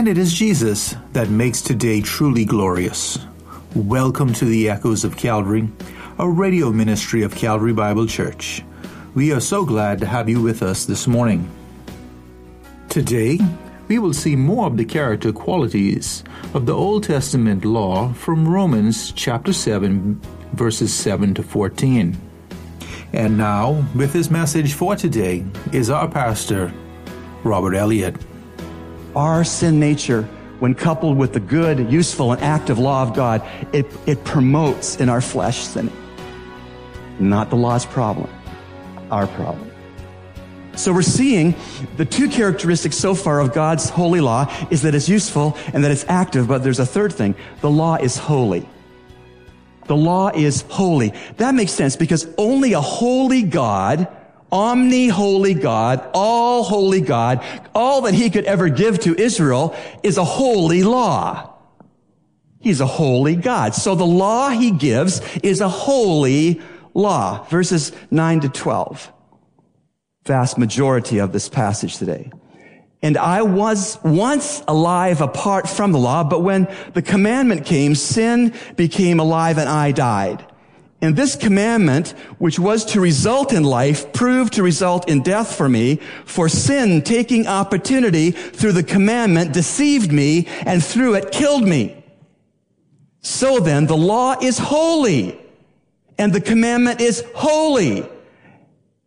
And it is Jesus that makes today truly glorious. Welcome to the Echoes of Calvary, a radio ministry of Calvary Bible Church. We are so glad to have you with us this morning. Today, we will see more of the character qualities of the Old Testament law from Romans chapter 7, verses 7 to 14. And now, with his message for today, is our pastor, Robert Elliott. Our sin nature, when coupled with the good, useful, and active law of God, it, it promotes in our flesh sin. Not the law's problem, our problem. So we're seeing the two characteristics so far of God's holy law is that it's useful and that it's active, but there's a third thing. The law is holy. The law is holy. That makes sense because only a holy God omni holy God, all holy God, all that he could ever give to Israel is a holy law. He's a holy God. So the law he gives is a holy law. Verses 9 to 12. Vast majority of this passage today. And I was once alive apart from the law, but when the commandment came, sin became alive and I died. And this commandment, which was to result in life, proved to result in death for me, for sin taking opportunity through the commandment deceived me and through it killed me. So then, the law is holy and the commandment is holy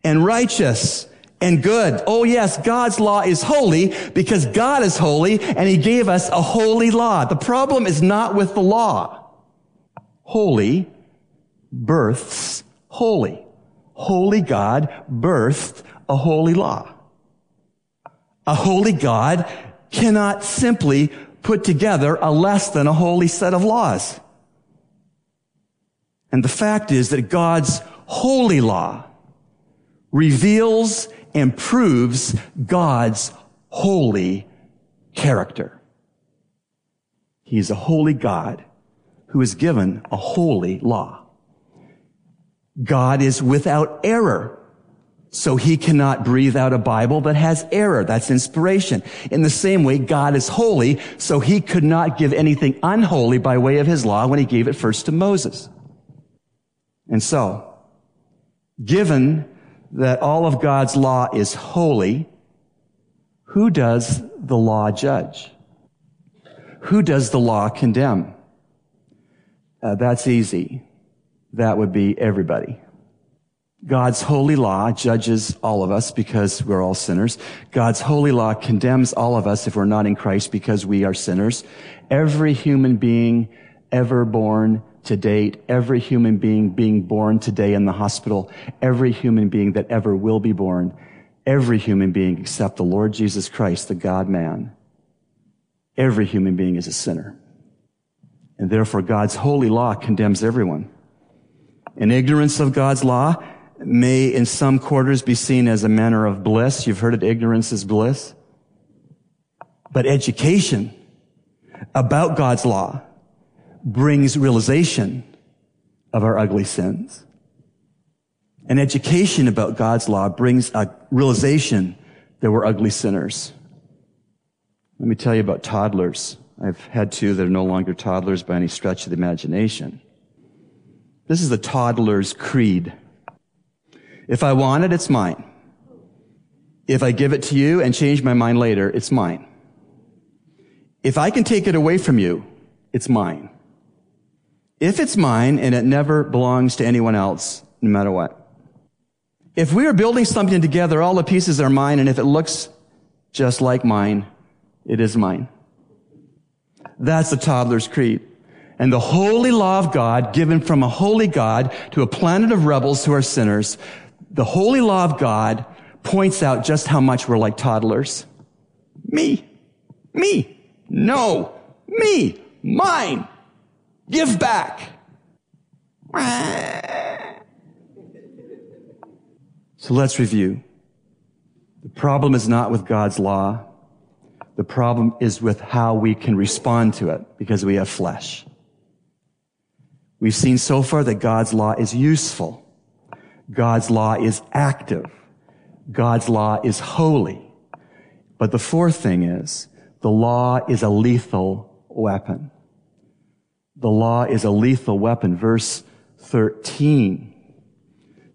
and righteous and good. Oh yes, God's law is holy because God is holy and he gave us a holy law. The problem is not with the law. Holy births holy. Holy God birthed a holy law. A holy God cannot simply put together a less than a holy set of laws. And the fact is that God's holy law reveals and proves God's holy character. He is a holy God who has given a holy law. God is without error. So he cannot breathe out a Bible that has error. That's inspiration. In the same way, God is holy, so he could not give anything unholy by way of his law when he gave it first to Moses. And so, given that all of God's law is holy, who does the law judge? Who does the law condemn? Uh, that's easy that would be everybody. God's holy law judges all of us because we're all sinners. God's holy law condemns all of us if we're not in Christ because we are sinners. Every human being ever born to date, every human being being born today in the hospital, every human being that ever will be born, every human being except the Lord Jesus Christ, the God man, every human being is a sinner. And therefore God's holy law condemns everyone. And ignorance of God's law may in some quarters be seen as a manner of bliss. You've heard it, ignorance is bliss. But education about God's law brings realization of our ugly sins. And education about God's law brings a realization that we're ugly sinners. Let me tell you about toddlers. I've had two that are no longer toddlers by any stretch of the imagination. This is the toddler's creed. If I want it, it's mine. If I give it to you and change my mind later, it's mine. If I can take it away from you, it's mine. If it's mine and it never belongs to anyone else, no matter what. If we are building something together, all the pieces are mine, and if it looks just like mine, it is mine. That's the toddler's creed and the holy law of God given from a holy God to a planet of rebels who are sinners, the holy law of God points out just how much we're like toddlers. Me. Me. No. Me. Mine. Give back. So let's review. The problem is not with God's law. The problem is with how we can respond to it because we have flesh. We've seen so far that God's law is useful. God's law is active. God's law is holy. But the fourth thing is the law is a lethal weapon. The law is a lethal weapon. Verse 13.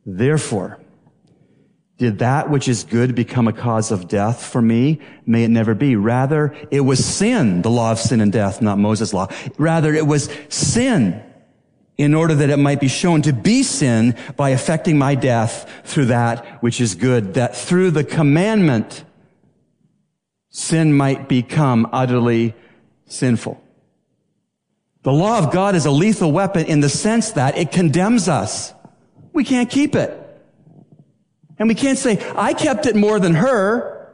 Therefore, did that which is good become a cause of death for me? May it never be. Rather, it was sin, the law of sin and death, not Moses' law. Rather, it was sin in order that it might be shown to be sin by affecting my death through that which is good, that through the commandment, sin might become utterly sinful. The law of God is a lethal weapon in the sense that it condemns us. We can't keep it. And we can't say, I kept it more than her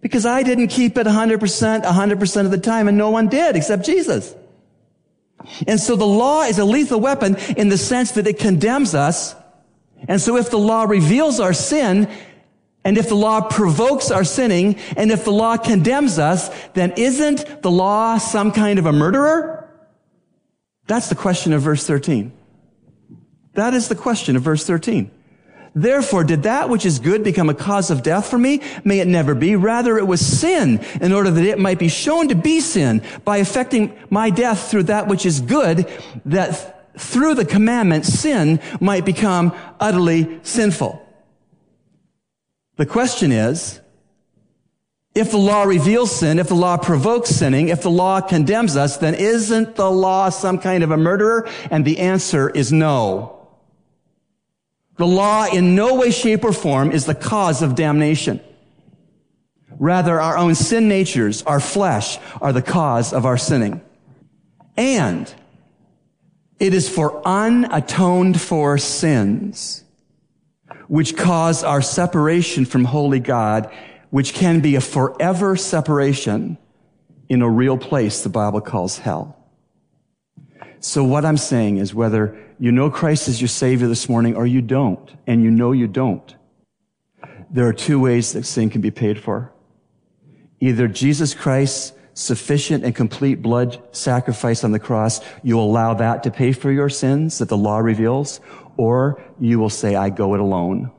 because I didn't keep it 100%, 100% of the time and no one did except Jesus. And so the law is a lethal weapon in the sense that it condemns us. And so if the law reveals our sin, and if the law provokes our sinning, and if the law condemns us, then isn't the law some kind of a murderer? That's the question of verse 13. That is the question of verse 13. Therefore, did that which is good become a cause of death for me? May it never be. Rather, it was sin in order that it might be shown to be sin by affecting my death through that which is good, that through the commandment, sin might become utterly sinful. The question is, if the law reveals sin, if the law provokes sinning, if the law condemns us, then isn't the law some kind of a murderer? And the answer is no. The law in no way, shape, or form is the cause of damnation. Rather, our own sin natures, our flesh, are the cause of our sinning. And it is for unatoned for sins, which cause our separation from holy God, which can be a forever separation in a real place the Bible calls hell. So what I'm saying is whether you know Christ as your Savior this morning or you don't, and you know you don't, there are two ways that sin can be paid for. Either Jesus Christ's sufficient and complete blood sacrifice on the cross, you allow that to pay for your sins that the law reveals, or you will say, I go it alone.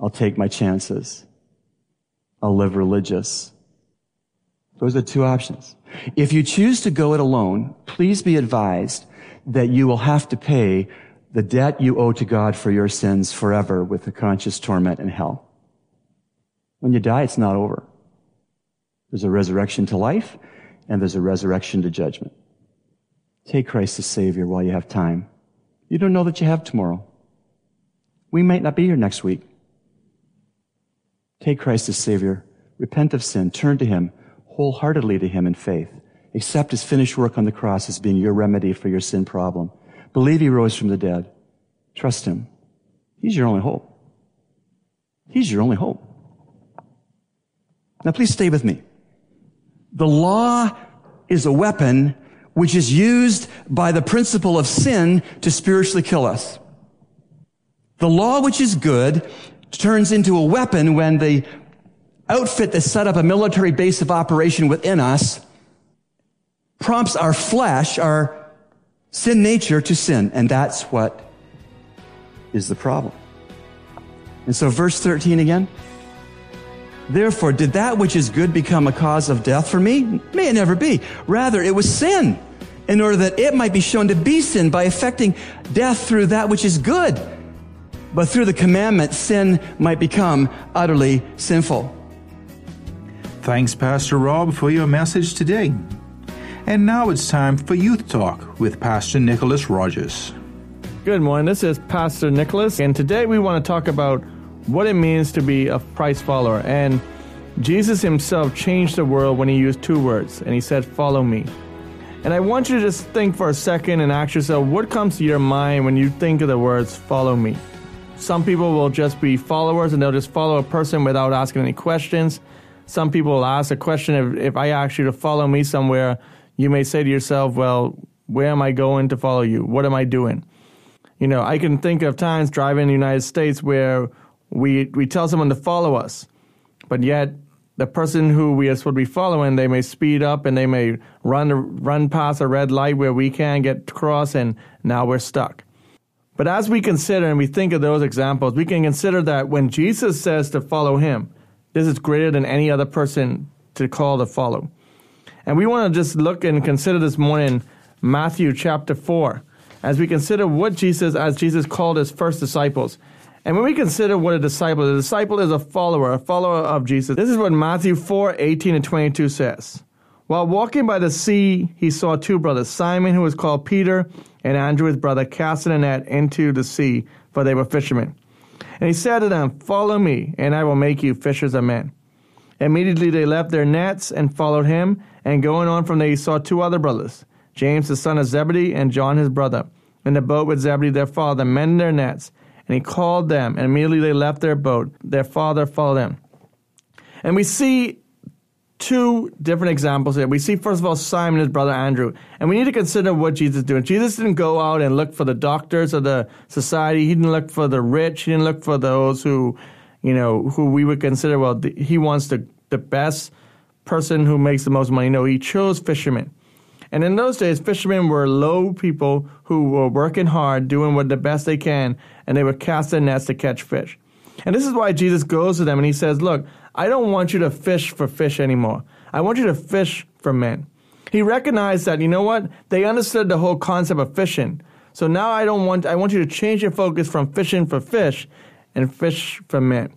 I'll take my chances. I'll live religious. Those are two options. If you choose to go it alone, please be advised that you will have to pay the debt you owe to God for your sins forever with the conscious torment in hell. When you die, it's not over. There's a resurrection to life and there's a resurrection to judgment. Take Christ as Savior while you have time. You don't know that you have tomorrow. We might not be here next week. Take Christ as Savior. Repent of sin. Turn to Him wholeheartedly to Him in faith. Accept His finished work on the cross as being your remedy for your sin problem. Believe He rose from the dead. Trust Him. He's your only hope. He's your only hope. Now please stay with me. The law is a weapon which is used by the principle of sin to spiritually kill us. The law which is good turns into a weapon when the outfit that set up a military base of operation within us prompts our flesh, our sin nature to sin. And that's what is the problem. And so verse 13 again. Therefore, did that which is good become a cause of death for me? May it never be. Rather, it was sin in order that it might be shown to be sin by affecting death through that which is good. But through the commandment, sin might become utterly sinful. Thanks, Pastor Rob, for your message today. And now it's time for Youth Talk with Pastor Nicholas Rogers. Good morning. This is Pastor Nicholas, and today we want to talk about what it means to be a Christ follower. And Jesus himself changed the world when he used two words, and he said, Follow me. And I want you to just think for a second and ask yourself what comes to your mind when you think of the words, Follow me. Some people will just be followers and they'll just follow a person without asking any questions. Some people will ask a question if, if I ask you to follow me somewhere, you may say to yourself, well, where am I going to follow you? What am I doing? You know, I can think of times driving in the United States where we, we tell someone to follow us, but yet the person who we are supposed to be following, they may speed up and they may run run past a red light where we can't get across, and now we're stuck. But as we consider and we think of those examples, we can consider that when Jesus says to follow him, this is greater than any other person to call to follow. And we want to just look and consider this morning Matthew chapter 4 as we consider what Jesus, as Jesus called his first disciples. And when we consider what a disciple is, a disciple is a follower, a follower of Jesus. This is what Matthew 4 18 and 22 says. While walking by the sea, he saw two brothers, Simon, who was called Peter, and Andrew, his brother, casting a net into the sea, for they were fishermen. And he said to them, Follow me, and I will make you fishers of men. Immediately they left their nets and followed him, and going on from there he saw two other brothers, James the son of Zebedee, and John his brother, in the boat with Zebedee their father, mending their nets. And he called them, and immediately they left their boat. Their father followed them. And we see two different examples here. We see, first of all, Simon and his brother Andrew. And we need to consider what Jesus is doing. Jesus didn't go out and look for the doctors of the society. He didn't look for the rich. He didn't look for those who, you know, who we would consider, well, the, he wants the, the best person who makes the most money. No, he chose fishermen. And in those days, fishermen were low people who were working hard, doing what the best they can, and they would cast their nets to catch fish. And this is why Jesus goes to them and he says, Look, I don't want you to fish for fish anymore. I want you to fish for men. He recognized that, you know what? They understood the whole concept of fishing. So now I don't want, I want you to change your focus from fishing for fish and fish for men.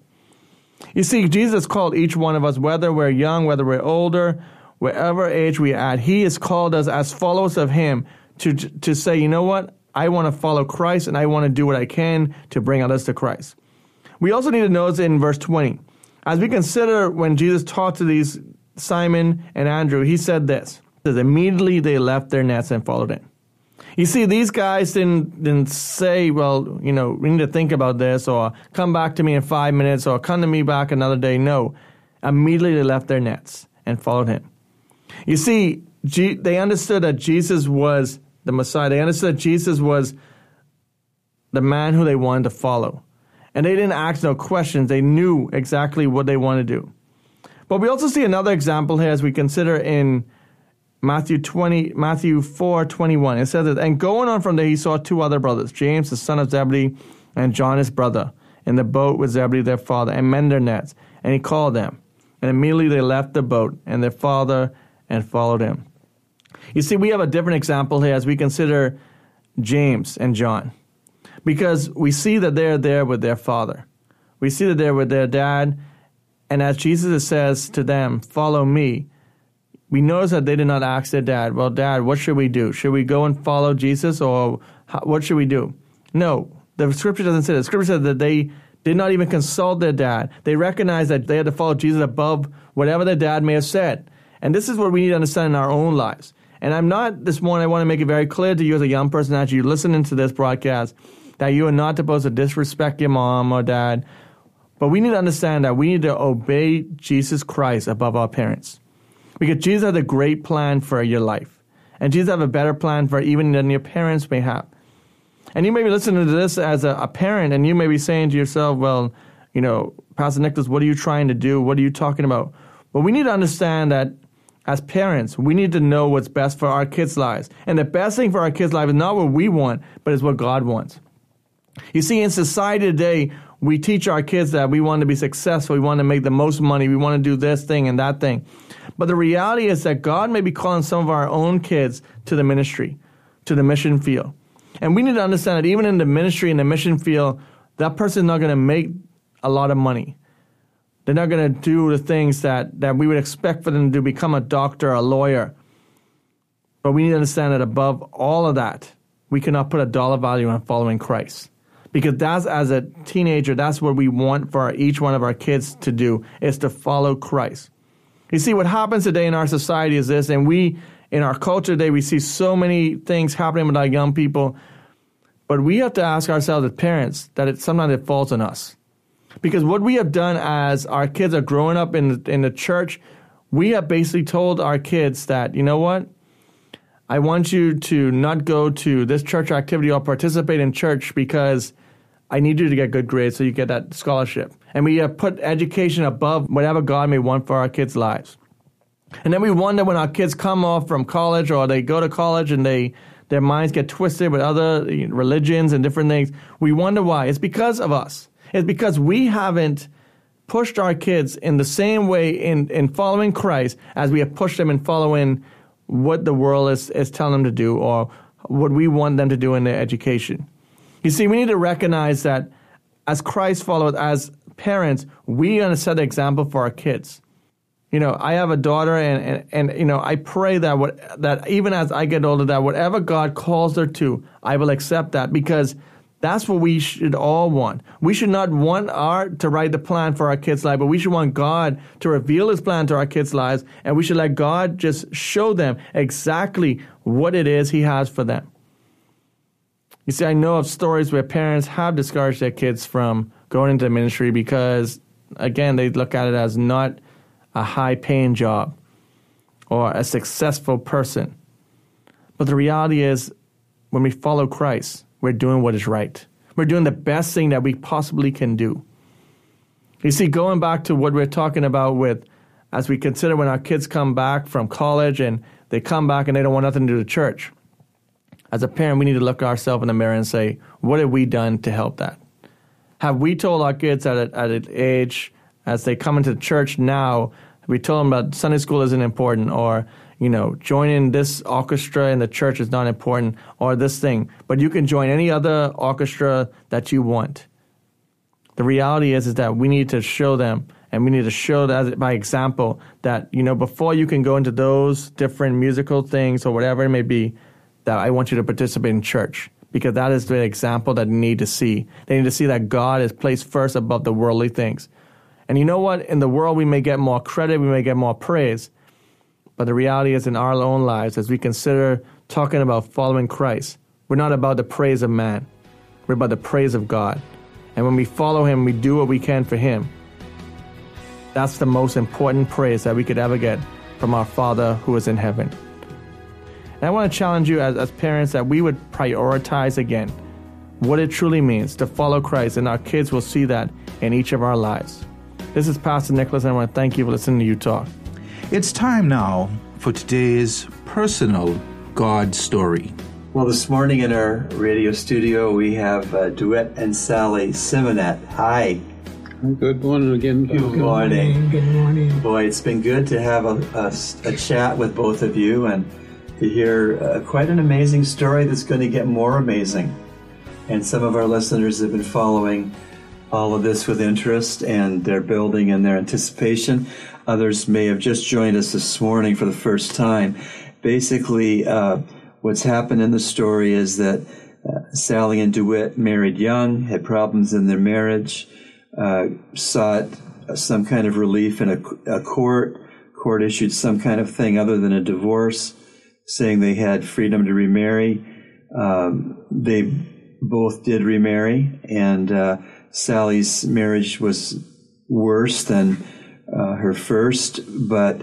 You see, Jesus called each one of us, whether we're young, whether we're older, wherever age we are at, He has called us as followers of Him to, to say, you know what? I want to follow Christ and I want to do what I can to bring others to Christ. We also need to notice in verse 20, as we consider when Jesus taught to these Simon and Andrew, he said this. Says immediately they left their nets and followed him. You see, these guys didn't didn't say, well, you know, we need to think about this or come back to me in five minutes or come to me back another day. No. Immediately they left their nets and followed him. You see, G- they understood that Jesus was the Messiah. They understood that Jesus was the man who they wanted to follow. And they didn't ask no questions. They knew exactly what they wanted to do. But we also see another example here as we consider in Matthew 20, Matthew 4, 21. It says that, and going on from there, he saw two other brothers, James, the son of Zebedee, and John, his brother, in the boat with Zebedee, their father, and mend their nets. And he called them. And immediately they left the boat and their father and followed him. You see, we have a different example here as we consider James and John because we see that they're there with their father. We see that they're with their dad. And as Jesus says to them, Follow me, we notice that they did not ask their dad, Well, dad, what should we do? Should we go and follow Jesus or how, what should we do? No, the scripture doesn't say that. The scripture says that they did not even consult their dad. They recognized that they had to follow Jesus above whatever their dad may have said. And this is what we need to understand in our own lives. And I'm not this morning, I want to make it very clear to you as a young person as you listening to this broadcast that you are not supposed to disrespect your mom or dad. But we need to understand that we need to obey Jesus Christ above our parents. Because Jesus has a great plan for your life. And Jesus has a better plan for even than your parents may have. And you may be listening to this as a, a parent and you may be saying to yourself, well, you know, Pastor Nicholas, what are you trying to do? What are you talking about? But we need to understand that as parents, we need to know what's best for our kids' lives. And the best thing for our kids' life is not what we want, but it's what God wants. You see, in society today, we teach our kids that we want to be successful, we want to make the most money, we want to do this thing and that thing. But the reality is that God may be calling some of our own kids to the ministry, to the mission field. And we need to understand that even in the ministry and the mission field, that person is not going to make a lot of money. They're not going to do the things that, that we would expect for them to become a doctor, a lawyer. But we need to understand that above all of that, we cannot put a dollar value on following Christ because that's as a teenager that's what we want for each one of our kids to do is to follow christ. You see what happens today in our society is this and we in our culture today we see so many things happening with our young people but we have to ask ourselves as parents that it sometimes it falls on us. Because what we have done as our kids are growing up in in the church we have basically told our kids that you know what? I want you to not go to this church activity or participate in church because I need you to get good grades so you get that scholarship. And we uh, put education above whatever God may want for our kids' lives. And then we wonder when our kids come off from college or they go to college and they their minds get twisted with other religions and different things. We wonder why. It's because of us. It's because we haven't pushed our kids in the same way in, in following Christ as we have pushed them in following what the world is, is telling them to do or what we want them to do in their education. You see, we need to recognize that as Christ followers, as parents, we are to set the example for our kids you know, I have a daughter, and, and, and you know, I pray that what that even as I get older, that whatever God calls her to, I will accept that because that's what we should all want. We should not want our to write the plan for our kids' life, but we should want God to reveal His plan to our kids' lives, and we should let God just show them exactly what it is He has for them. You see, I know of stories where parents have discouraged their kids from going into ministry because, again, they look at it as not a high paying job or a successful person. But the reality is, when we follow Christ, we're doing what is right. We're doing the best thing that we possibly can do. You see, going back to what we're talking about with, as we consider when our kids come back from college and they come back and they don't want nothing to do with church. As a parent, we need to look at ourselves in the mirror and say, what have we done to help that? Have we told our kids at, a, at an age as they come into the church now, we told them that Sunday school isn't important, or you know, joining this orchestra in the church is not important, or this thing. But you can join any other orchestra that you want. The reality is, is that we need to show them, and we need to show that by example that you know before you can go into those different musical things or whatever it may be, that I want you to participate in church because that is the example that they need to see. They need to see that God is placed first above the worldly things. And you know what? In the world, we may get more credit, we may get more praise. But the reality is, in our own lives, as we consider talking about following Christ, we're not about the praise of man, we're about the praise of God. And when we follow Him, we do what we can for Him. That's the most important praise that we could ever get from our Father who is in heaven. And I want to challenge you as, as parents that we would prioritize again what it truly means to follow Christ, and our kids will see that in each of our lives. This is Pastor Nicholas, and I want to thank you for listening to Youth Talk. It's time now for today's personal God story. Well, this morning in our radio studio, we have uh, DeWitt and Sally Symonette. Hi. Good morning again. Good, good morning. morning. Good morning. Boy, it's been good to have a, a, a chat with both of you and to hear uh, quite an amazing story that's going to get more amazing. And some of our listeners have been following all of this with interest and they're building in their anticipation. Others may have just joined us this morning for the first time. Basically, uh, what's happened in the story is that uh, Sally and DeWitt married young, had problems in their marriage, uh, sought some kind of relief in a, a court. Court issued some kind of thing other than a divorce, saying they had freedom to remarry. Um, they both did remarry, and uh, Sally's marriage was worse than uh, her first, but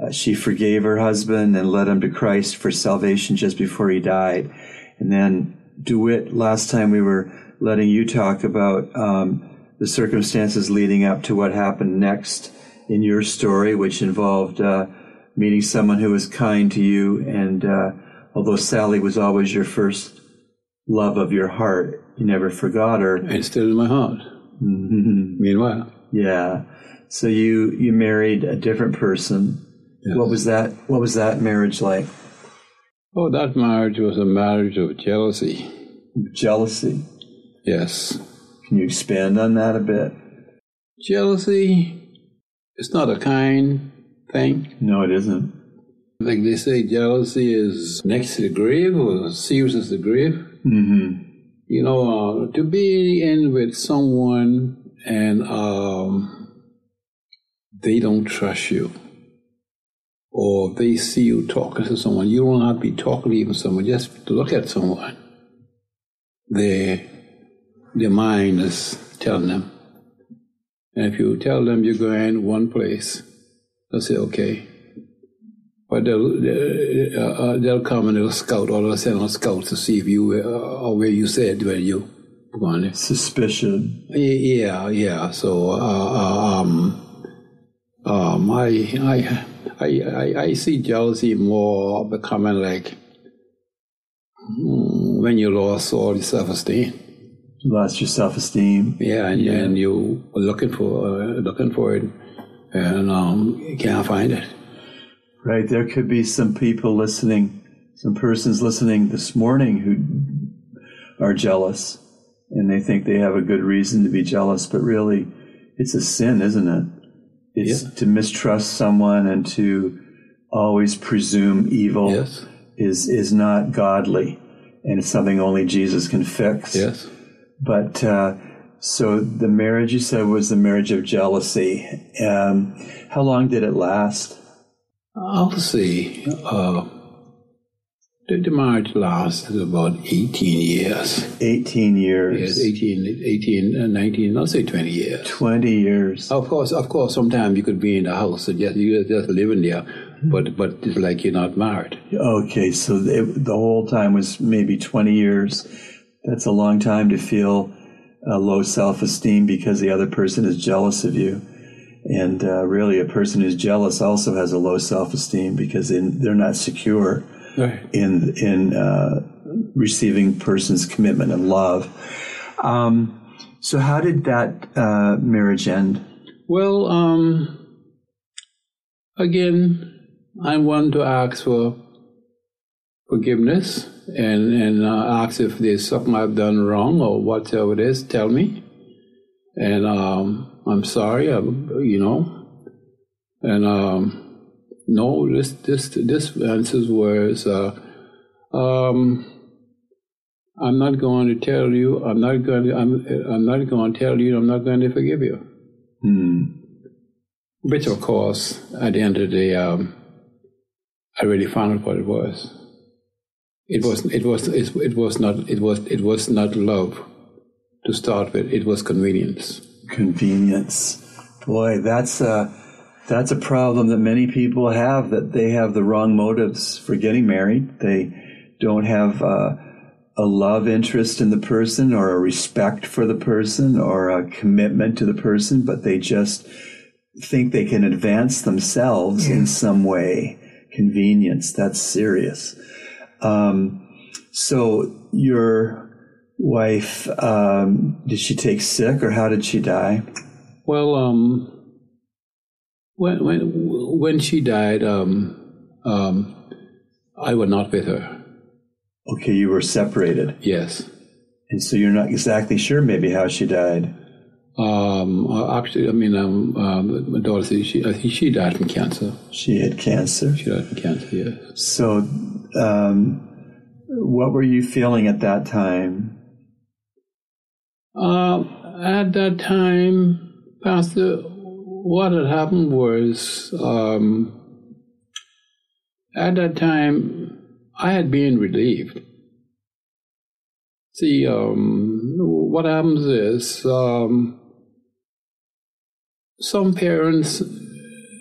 uh, she forgave her husband and led him to Christ for salvation just before he died. And then DeWitt, last time we were letting you talk about um, the circumstances leading up to what happened next in your story, which involved uh, meeting someone who was kind to you. And uh, although Sally was always your first love of your heart, you never forgot her. And still in my heart. Mm-hmm. Meanwhile. Yeah. So you you married a different person. Yes. What was that? What was that marriage like? Oh, that marriage was a marriage of jealousy. Jealousy. Yes. Can you expand on that a bit? Jealousy is not a kind thing. No, it isn't. Like they say, jealousy is next to the grave or serious as the grave. Mm-hmm. You know, uh, to be in with someone and um, they don't trust you, or they see you talking to someone, you don't have to be talking to even someone, just look at someone. Their, their mind is telling them. And if you tell them you're going one place, they'll say, okay. But they'll, they'll, uh, they'll come and they'll scout, or they'll send a scout to see if you, uh, or where you said where you. Go on. Suspicion. Yeah, yeah. So, uh, uh, um, um, I, I, I, I, see jealousy more becoming like mm, when you lost all your self-esteem. Lost your self-esteem. Yeah, and, and you were looking for uh, looking for it, and um, you can't find it. Right. There could be some people listening, some persons listening this morning who are jealous and they think they have a good reason to be jealous, but really it's a sin, isn't it? It's Yeah. to mistrust someone and to always presume evil Yes. is, is not godly and it's something only Jesus can fix. Yes. But uh, so the marriage you said was the marriage of jealousy. Um, how long did it last? I'll see. Uh, the, the marriage lasted about 18 years. 18 years. Yes, 18, 18 uh, 19, I'll say 20 years. 20 years. Of course, of course, sometimes you could be in the house and just, you just living there, but, but it's like you're not married. Okay, so it, the whole time was maybe 20 years. That's a long time to feel uh, low self esteem because the other person is jealous of you. And uh, really, a person who's jealous also has a low self esteem because they, they're not secure Right. in in uh, receiving person's commitment and love. Um, so, how did that uh, marriage end? Well, um, again, I want to ask for forgiveness and, and uh, ask if there's something I've done wrong or whatever it is, tell me. And um, I'm sorry, I, you know. And um, no, this this this answers was, uh, um, I'm not going to tell you. I'm not going. To, I'm I'm not going to tell you. I'm not going to forgive you. Hmm. Which, of course, at the end of the day, um, I really found out what it was. It was. It was. It, it was not. It was. It was not love to start with. It was convenience. convenience. Boy, that's a that's a problem that many people have. That they have the wrong motives for getting married. They don't have uh, a love interest in the person, or a respect for the person, or a commitment to the person, but they just think they can advance themselves in some way. Convenience. That's serious. Um, so your wife, um, did she take sick or how did she die? Well, um, when when when she died, um, um, I was not with her. Okay, you were separated. Yes. And so you're not exactly sure maybe how she died. Um, uh, actually, I mean, um, um, my daughter said she, I think she died from cancer. She had cancer. She died from cancer. Yes. So, um, what were you feeling at that time? Uh, at that time, Pastor, what had happened was, um, at that time, I had been relieved. See, um, what happens is, um, some parents,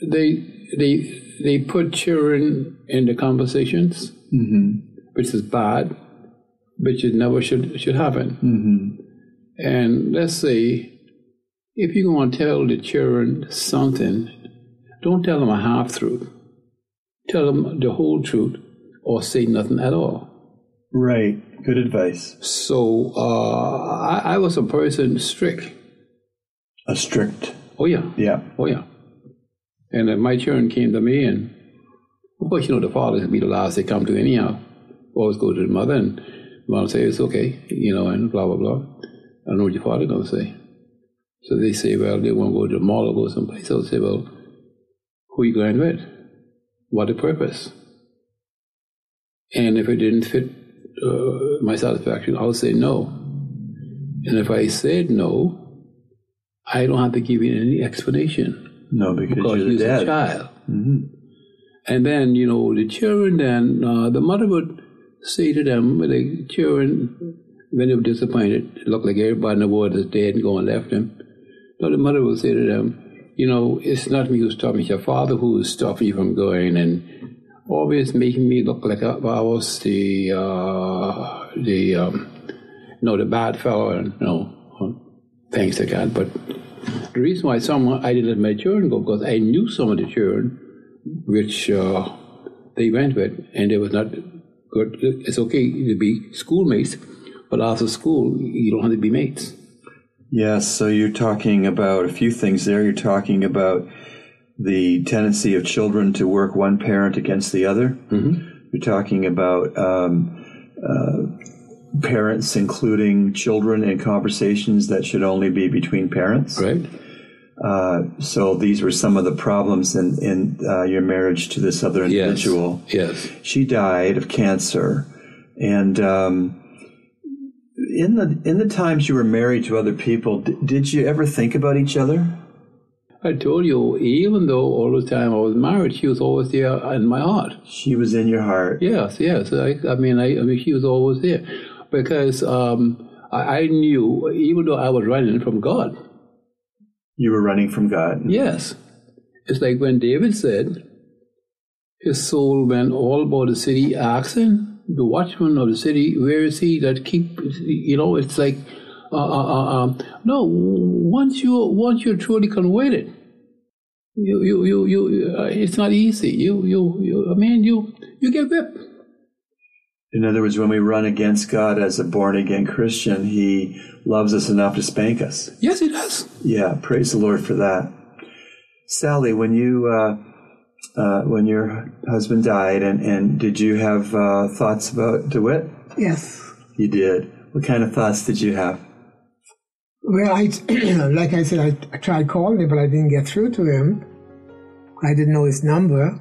they, they, they put children in the conversations, Mm-hmm. which is bad, which it never should, should happen. Mm-hmm. And let's say, if you're going to tell the children something, don't tell them a half truth. Tell them the whole truth or say nothing at all. Right. Good advice. So uh, I, I was a person strict. A strict. Oh, yeah. Yeah. Oh, yeah. And then my children came to me, and of course, you know, the fathers be the last they come to anyhow. Always go to the mother, and mom say, it's okay, you know, and blah, blah, blah. I don't know what your father going to say. So they say, well, they want to go to the mall or go someplace. I'll say, well, who are you going with? What the purpose? And if it didn't fit uh, my satisfaction, I'll say no. And if I said no, I don't have to give you any explanation No, because, because you're he's a dad. child. hmm And then, you know, the children then, uh, the mother would say to them, when the children, when they were disappointed, it looked like everybody in the world is dead and gone left them. So the mother would say to them, you know, it's not me who's stopping, it's your father who is stopping you from going and always making me look like I was the, uh, the, um, no, the bad fellow, and no, thanks to God. But the reason why some I didn't let my children go because I knew some of the children which uh, they went with, and it was not good. It's okay to be schoolmates, but after school, you don't have to be mates. Yes, so you're talking about a few things there. You're talking about the tendency of children to work one parent against the other. Mm-hmm. You're talking about um, uh, parents including children in conversations that should only be between parents. Right? Uh, so these were some of the problems in, in uh, your marriage to this other individual. Yes. yes. She died of cancer, and um, in the in the times you were married to other people, d- did you ever think about each other? I told you, even though all the time I was married, she was always there in my heart. She was in your heart. Yes, yes. I, I mean, I, I mean, she was always there because um, I, I knew, even though I was running from God. You were running from God. Yes, it's like when David said, his soul went all about the city, asking the watchman of the city, "Where is he that keep?" You know, it's like, uh, uh, uh, um, no. Once you once you're truly converted, you you you, you uh, it's not easy. You you you. I mean, you you get whipped. In other words, when we run against God as a born again Christian, He loves us enough to spank us. Yes, He does. Yeah, praise the Lord for that. Sally, when you uh, uh, when your husband died, and, and did you have uh, thoughts about DeWitt? Yes. You did. What kind of thoughts did you have? Well, I, like I said, I, I tried calling him, but I didn't get through to him. I didn't know his number,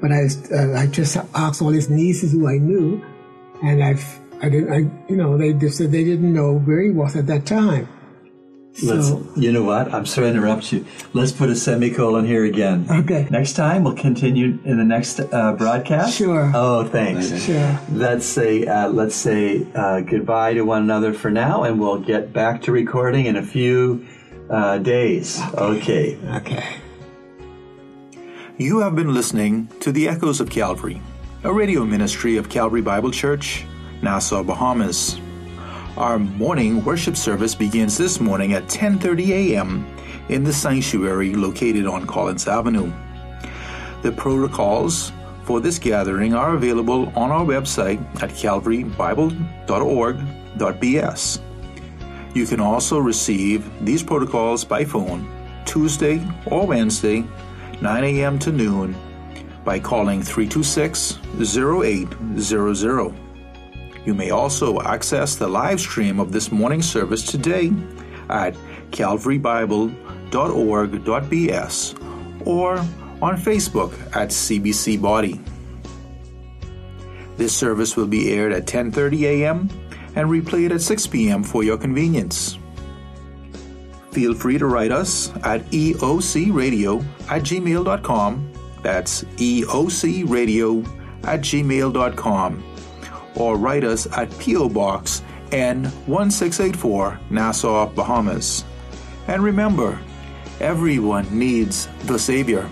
but I, uh, I just asked all his nieces who I knew, and I've, I didn't, I, you know, they just said they didn't know where he was at that time. Let's, So, you know what? I'm sorry to interrupt you. Let's put a semicolon here again. Okay. Next time we'll continue in the next uh, broadcast. Sure. Oh, thanks. Sure. Let's say uh, let's say uh, goodbye to one another for now, and we'll get back to recording in a few uh, days. Okay. okay. You have been listening to The Echoes of Calvary, a radio ministry of Calvary Bible Church, Nassau, Bahamas. Our morning worship service begins this morning at 10:30 a.m. in the sanctuary located on Collins Avenue. The protocols for this gathering are available on our website at calvarybible.org.bs. You can also receive these protocols by phone Tuesday or Wednesday, 9 a.m. to noon, by calling 326 0800. You may also access the live stream of this morning service today at calvarybible.org.bs or on Facebook at CBC Body. This service will be aired at 10:30 a.m. and replayed at 6 p.m. for your convenience. Feel free to write us at eocradio at gmail.com. That's eocradio at gmail.com. Or write us at P.O. Box N1684, Nassau, Bahamas. And remember, everyone needs the Savior.